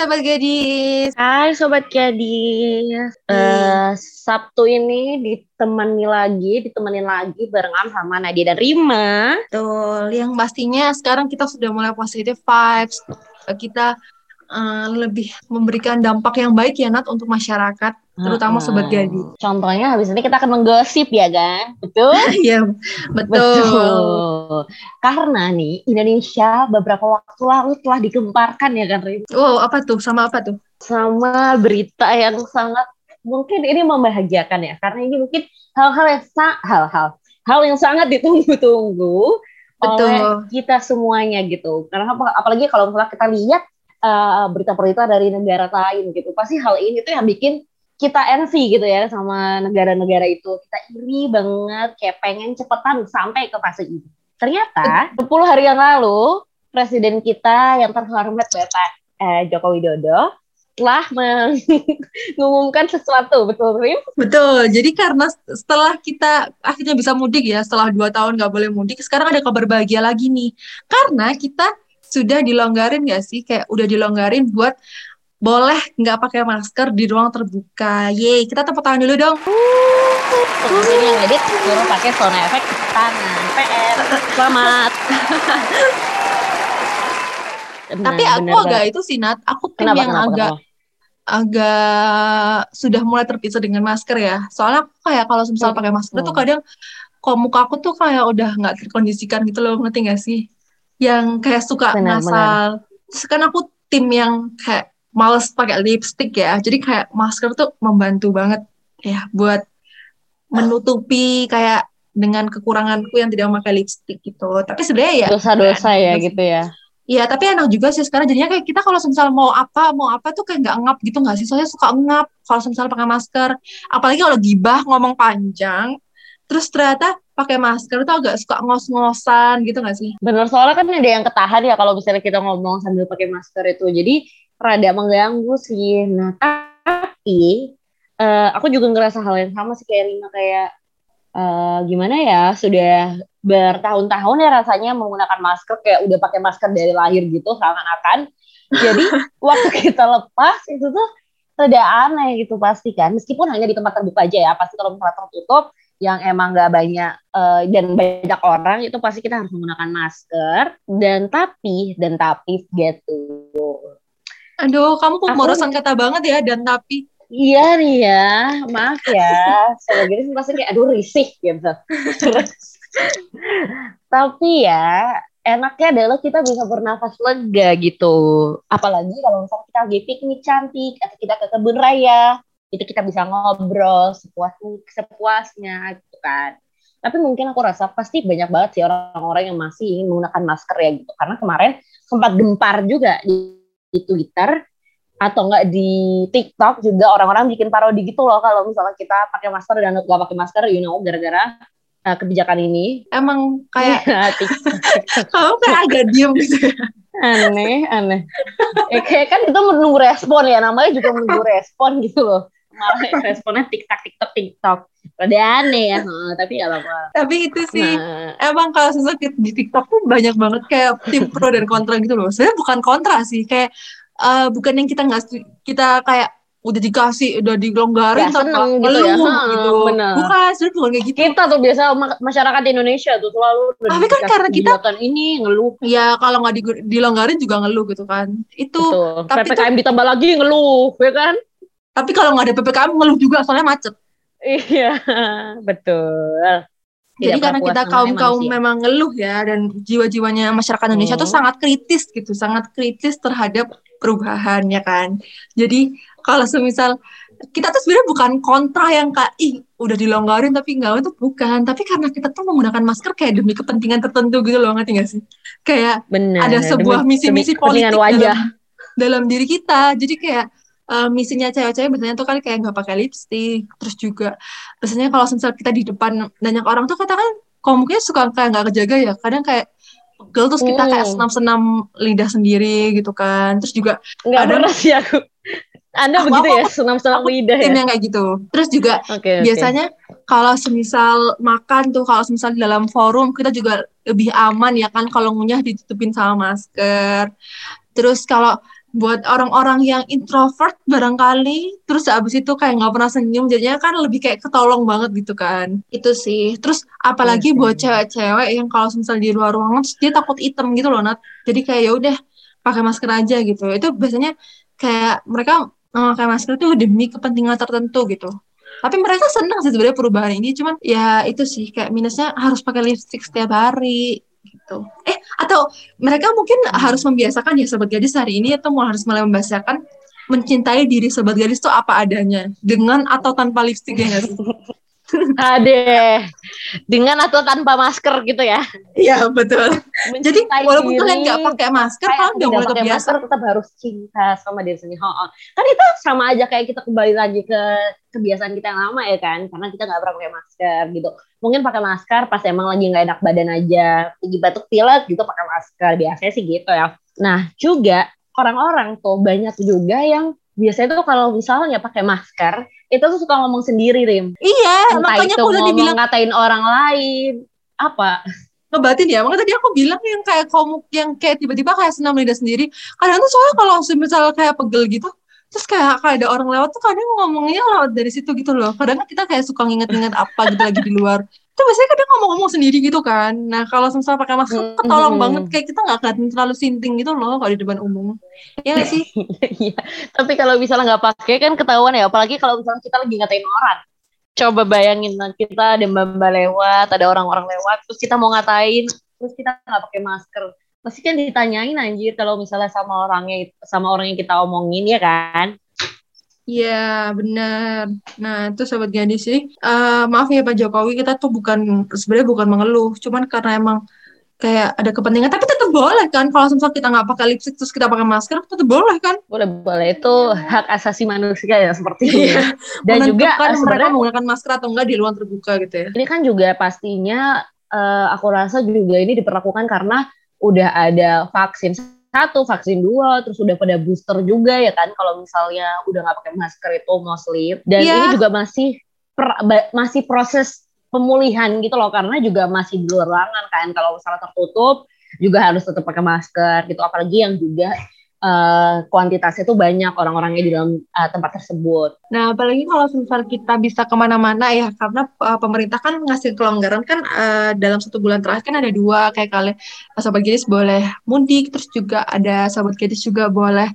Sobat Gadis. Hai Sobat Gadis. Uh, Sabtu ini ditemani lagi, ditemenin lagi barengan sama Nadia dan Rima. Betul, yang pastinya sekarang kita sudah mulai positive vibes. Kita uh, lebih memberikan dampak yang baik ya Nat untuk masyarakat terutama sobat gadis. Contohnya habis ini kita akan menggosip ya kan, betul? Iya betul. betul. Karena nih Indonesia beberapa waktu lalu telah digemparkan ya kan, Rim? Wow apa tuh? Sama apa tuh? Sama berita yang sangat mungkin ini membahagiakan ya, karena ini mungkin hal-hal yang hal-hal hal yang sangat ditunggu-tunggu oleh kita semuanya gitu. Karena apalagi kalau misalnya kita lihat uh, berita-berita dari negara lain gitu, pasti hal ini tuh yang bikin kita envy gitu ya sama negara-negara itu. Kita iri banget, kayak pengen cepetan sampai ke fase ini. Ternyata 10 hari yang lalu, presiden kita yang terhormat Bapak eh, Joko Widodo telah mengumumkan sesuatu, betul Rim? Betul, jadi karena setelah kita akhirnya bisa mudik ya, setelah dua tahun nggak boleh mudik, sekarang ada kabar bahagia lagi nih. Karena kita sudah dilonggarin nggak sih, kayak udah dilonggarin buat boleh nggak pakai masker di ruang terbuka. Yeay, kita tepuk tangan dulu dong. Terus ini yang edit suruh pakai sound effect tangan. PR. Selamat. benar, Tapi aku agak itu sih Nat, aku tim kenapa, yang kenapa, agak kenapa? agak sudah mulai terpisah dengan masker ya. Soalnya aku kayak kalau misalnya pakai masker hmm. tuh kadang kok muka aku tuh kayak udah nggak terkondisikan gitu loh, ngerti gak sih? Yang kayak suka benar, nasal. Terus kan aku tim yang kayak males pakai lipstick ya. Jadi kayak masker tuh membantu banget ya buat menutupi kayak dengan kekuranganku yang tidak memakai lipstick gitu. Tapi sebenarnya ya dosa-dosa ya gitu ya. Iya, tapi enak juga sih sekarang jadinya kayak kita kalau misal mau apa, mau apa tuh kayak nggak ngap gitu nggak sih? Soalnya suka ngap kalau misal pakai masker. Apalagi kalau gibah ngomong panjang, terus ternyata pakai masker tuh agak suka ngos-ngosan gitu nggak sih? Bener, soalnya kan ada yang ketahan ya kalau misalnya kita ngomong sambil pakai masker itu. Jadi rada mengganggu sih. Nah, tapi uh, aku juga ngerasa hal yang sama sih kayak Rina kayak uh, gimana ya sudah bertahun-tahun ya rasanya menggunakan masker kayak udah pakai masker dari lahir gitu seakan-akan. Jadi waktu kita lepas itu tuh rada aneh gitu pasti kan. Meskipun hanya di tempat terbuka aja ya. Pasti kalau misalnya tertutup yang emang gak banyak uh, dan banyak orang itu pasti kita harus menggunakan masker dan tapi dan tapi gitu Aduh, kamu pemborosan kata banget ya dan tapi. Iya nih ya, maaf ya. Saya gini pasti kayak aduh risih gitu. Tapi ya, enaknya adalah kita bisa bernafas lega gitu. Apalagi kalau misalnya kita lagi piknik cantik atau kita ke kebun raya, itu kita bisa ngobrol sepuasnya, sepuasnya gitu kan. Tapi mungkin aku rasa pasti banyak banget sih orang-orang yang masih ingin menggunakan masker ya gitu. Karena kemarin sempat gempar juga di di Twitter atau enggak di TikTok juga orang-orang bikin parodi gitu loh kalau misalnya kita pakai masker dan nggak pakai masker, you know, gara-gara uh, kebijakan ini. Emang kayak iya, kamu kayak agak diem gitu ya. Aneh, aneh. Eh, kayak kan itu menunggu respon ya, namanya juga menunggu respon gitu loh. Malah responnya TikTok, TikTok, TikTok. Ada aneh ya, hmm, tapi gak apa-apa. Tapi itu sih, nah. emang kalau sesuatu di TikTok tuh banyak banget kayak tim pro dan kontra gitu loh. Sebenarnya bukan kontra sih, kayak uh, bukan yang kita nggak kita kayak udah dikasih udah dilonggarin ya, seneng gitu ya ha, gitu bener. bukan sebenarnya bukan kayak gitu kita tuh biasa masyarakat Indonesia tuh selalu tapi kan karena kita ini ngeluh ya kalau nggak di, dilonggarin juga ngeluh gitu kan itu Betul. tapi ppkm itu, ditambah lagi ngeluh ya kan tapi kalau nggak ada ppkm ngeluh juga soalnya macet iya betul jadi karena kita kaum kaum memang ngeluh ya dan jiwa-jiwanya masyarakat Indonesia hmm. tuh sangat kritis gitu, sangat kritis terhadap perubahan ya kan. Jadi kalau semisal kita tuh sebenarnya bukan kontra yang kayak ih udah dilonggarin tapi enggak itu bukan tapi karena kita tuh menggunakan masker kayak demi kepentingan tertentu gitu loh ngerti gak sih kayak Bener, ada sebuah misi-misi politik wajah. dalam dalam diri kita jadi kayak uh, misinya cewek-cewek biasanya tuh kali kayak nggak pakai lipstick. Terus juga biasanya kalau misal kita di depan banyak orang tuh katakan komuknya suka kayak nggak kejaga ya kadang kayak pegel terus kita kayak hmm. senam-senam lidah sendiri gitu kan. Terus juga nggak ada sih aku. Anda aku, begitu aku, ya senam-senam lidah ya? yang kayak gitu. Terus juga okay, okay. biasanya kalau semisal makan tuh kalau semisal di dalam forum kita juga lebih aman ya kan kalau ngunyah ditutupin sama masker. Terus kalau buat orang-orang yang introvert barangkali. Terus abis itu kayak nggak pernah senyum jadinya kan lebih kayak ketolong banget gitu kan. Itu sih. Terus apalagi yes, buat cewek-cewek yang kalau misal di luar ruangan terus dia takut item gitu loh Nat. Jadi kayak ya udah pakai masker aja gitu. Itu biasanya kayak mereka memakai masker itu demi kepentingan tertentu gitu. Tapi mereka senang sih sebenarnya perubahan ini. Cuman ya itu sih kayak minusnya harus pakai lipstick setiap hari gitu. Eh atau mereka mungkin harus membiasakan ya sobat gadis hari ini atau mau harus mulai membiasakan mencintai diri sobat gadis itu apa adanya dengan atau tanpa lipstick ya Ade, dengan atau tanpa masker gitu ya? Iya betul. Jadi walaupun kalian nggak pakai masker, kalian udah mulai kebiasaan. Masker tetap harus cinta sama diri sendiri. Oh, oh. Kan itu sama aja kayak kita kembali lagi ke kebiasaan kita yang lama ya kan, karena kita nggak pernah pakai masker gitu. Mungkin pakai masker pas emang lagi nggak enak badan aja, lagi batuk pilek gitu pakai masker biasanya sih gitu ya. Nah juga orang-orang tuh banyak juga yang biasanya tuh kalau misalnya pakai masker itu tuh suka ngomong sendiri Rim. Iya Entah makanya itu aku udah dibilang ngatain orang lain. Apa? Ngebatin ya makanya tadi aku bilang yang kayak kamu yang kayak tiba-tiba kayak senam lidah sendiri. Kadang tuh soalnya kalau misalnya kayak pegel gitu terus kayak, kayak ada orang lewat tuh kadang ngomongnya lewat dari situ gitu loh. Kadang kan kita kayak suka nginget-nginget apa gitu lagi di luar itu biasanya kadang ngomong-ngomong sendiri gitu kan. Nah kalau misalnya pakai masker hmm. ketolong hmm. banget. Kayak kita nggak kelihatan terlalu sinting gitu loh kalau di depan umum. Ya gak sih? Iya. Tapi kalau misalnya nggak pakai kan ketahuan ya. Apalagi kalau misalnya kita lagi ngatain orang. Coba bayangin kita ada mbak lewat ada orang-orang lewat terus kita mau ngatain terus kita nggak pakai masker. Pasti kan ditanyain anjir kalau misalnya sama orangnya sama orang yang kita omongin ya kan Iya benar. Nah itu sobat gadis sih. Uh, maaf ya Pak Jokowi kita tuh bukan sebenarnya bukan mengeluh, cuman karena emang kayak ada kepentingan. Tapi tetap boleh kan kalau misal kita nggak pakai lipstick terus kita pakai masker, tetap boleh kan? Boleh boleh itu hak asasi manusia ya seperti itu. Iya. Dan juga mereka menggunakan masker atau enggak di ruang terbuka gitu ya. Ini kan juga pastinya uh, aku rasa juga ini diperlakukan karena udah ada vaksin satu vaksin dua terus udah pada booster juga ya kan kalau misalnya udah nggak pakai masker itu mostly. Dan yeah. ini juga masih per, masih proses pemulihan gitu loh karena juga masih di luar ruangan kan. Kalau misalnya tertutup juga harus tetap pakai masker gitu. Apalagi yang juga uh, kuantitasnya itu banyak orang-orangnya di dalam uh, tempat tersebut. Nah, apalagi kalau misal kita bisa ke mana-mana ya, karena uh, pemerintah kan ngasih kelonggaran kan uh, dalam satu bulan terakhir kan ada dua kayak kalian uh, sahabat gadis boleh mudik, terus juga ada sahabat gadis juga boleh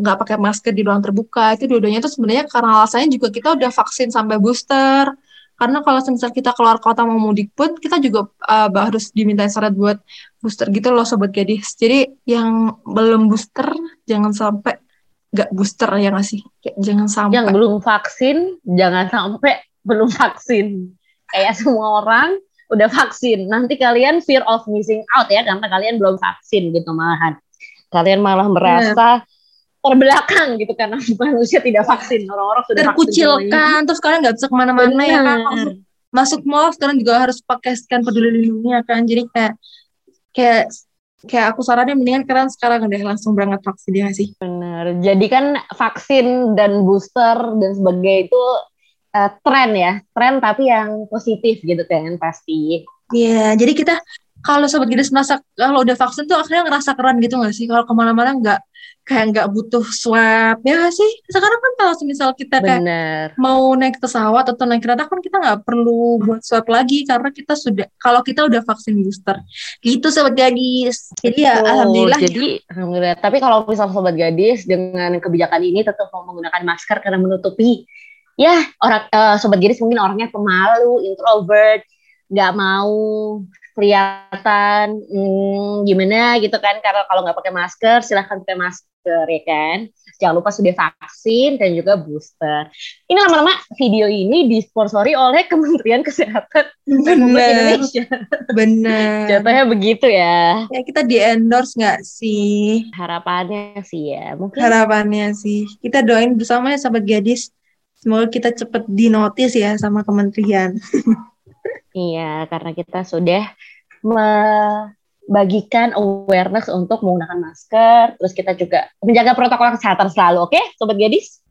nggak uh, pakai masker di ruang terbuka. Itu dua-duanya itu sebenarnya karena alasannya juga kita udah vaksin sampai booster. Karena kalau misal kita keluar kota mau mudik pun kita juga uh, harus diminta syarat buat booster gitu loh sobat gadis. Jadi yang belum booster jangan sampai nggak booster ya nggak sih? jangan sampai. Yang belum vaksin jangan sampai belum vaksin. Kayak semua orang udah vaksin. Nanti kalian fear of missing out ya karena kalian belum vaksin gitu malahan. Kalian malah merasa yeah terbelakang gitu karena manusia tidak vaksin. Orang-orang sudah terkucilkan terus kalian nggak bisa ke mana-mana ya kan? Masuk, masuk mall sekarang juga harus pakai scan peduli lindungi ya kan? Jadi kayak kayak kayak aku saranin mendingan kalian sekarang udah langsung berangkat vaksin ya sih? Benar. Jadi kan vaksin dan booster dan sebagainya itu uh, tren ya. Tren tapi yang positif gitu kan pasti. Iya, yeah, jadi kita kalau sobat gadis merasa kalau udah vaksin tuh akhirnya ngerasa keren gitu gak sih? Kalau ke mana-mana nggak kayak nggak butuh swab ya gak sih? Sekarang kan kalau misal kita kayak Bener. mau naik pesawat atau naik kereta kan kita nggak perlu buat swab lagi karena kita sudah kalau kita udah vaksin booster. Gitu sobat gadis. Jadi ya oh, alhamdulillah. Jadi alhamdulillah. Tapi kalau misal sobat gadis dengan kebijakan ini tetap mau menggunakan masker karena menutupi ya orang uh, sobat gadis mungkin orangnya pemalu, introvert, nggak mau kelihatan hmm, gimana gitu kan. Karena kalau nggak pakai masker silahkan pakai masker ya kan. Jangan lupa sudah vaksin dan juga booster. Ini lama-lama video ini disponsori oleh Kementerian Kesehatan Republik Indonesia. Benar. Jatuhnya begitu ya. Ya kita di endorse nggak sih? Harapannya sih ya mungkin harapannya sih. Kita doain bersama ya sahabat gadis. Semoga kita cepet dinotis ya sama kementerian Iya, karena kita sudah membagikan awareness untuk menggunakan masker, terus kita juga menjaga protokol kesehatan selalu, oke, okay? sobat gadis?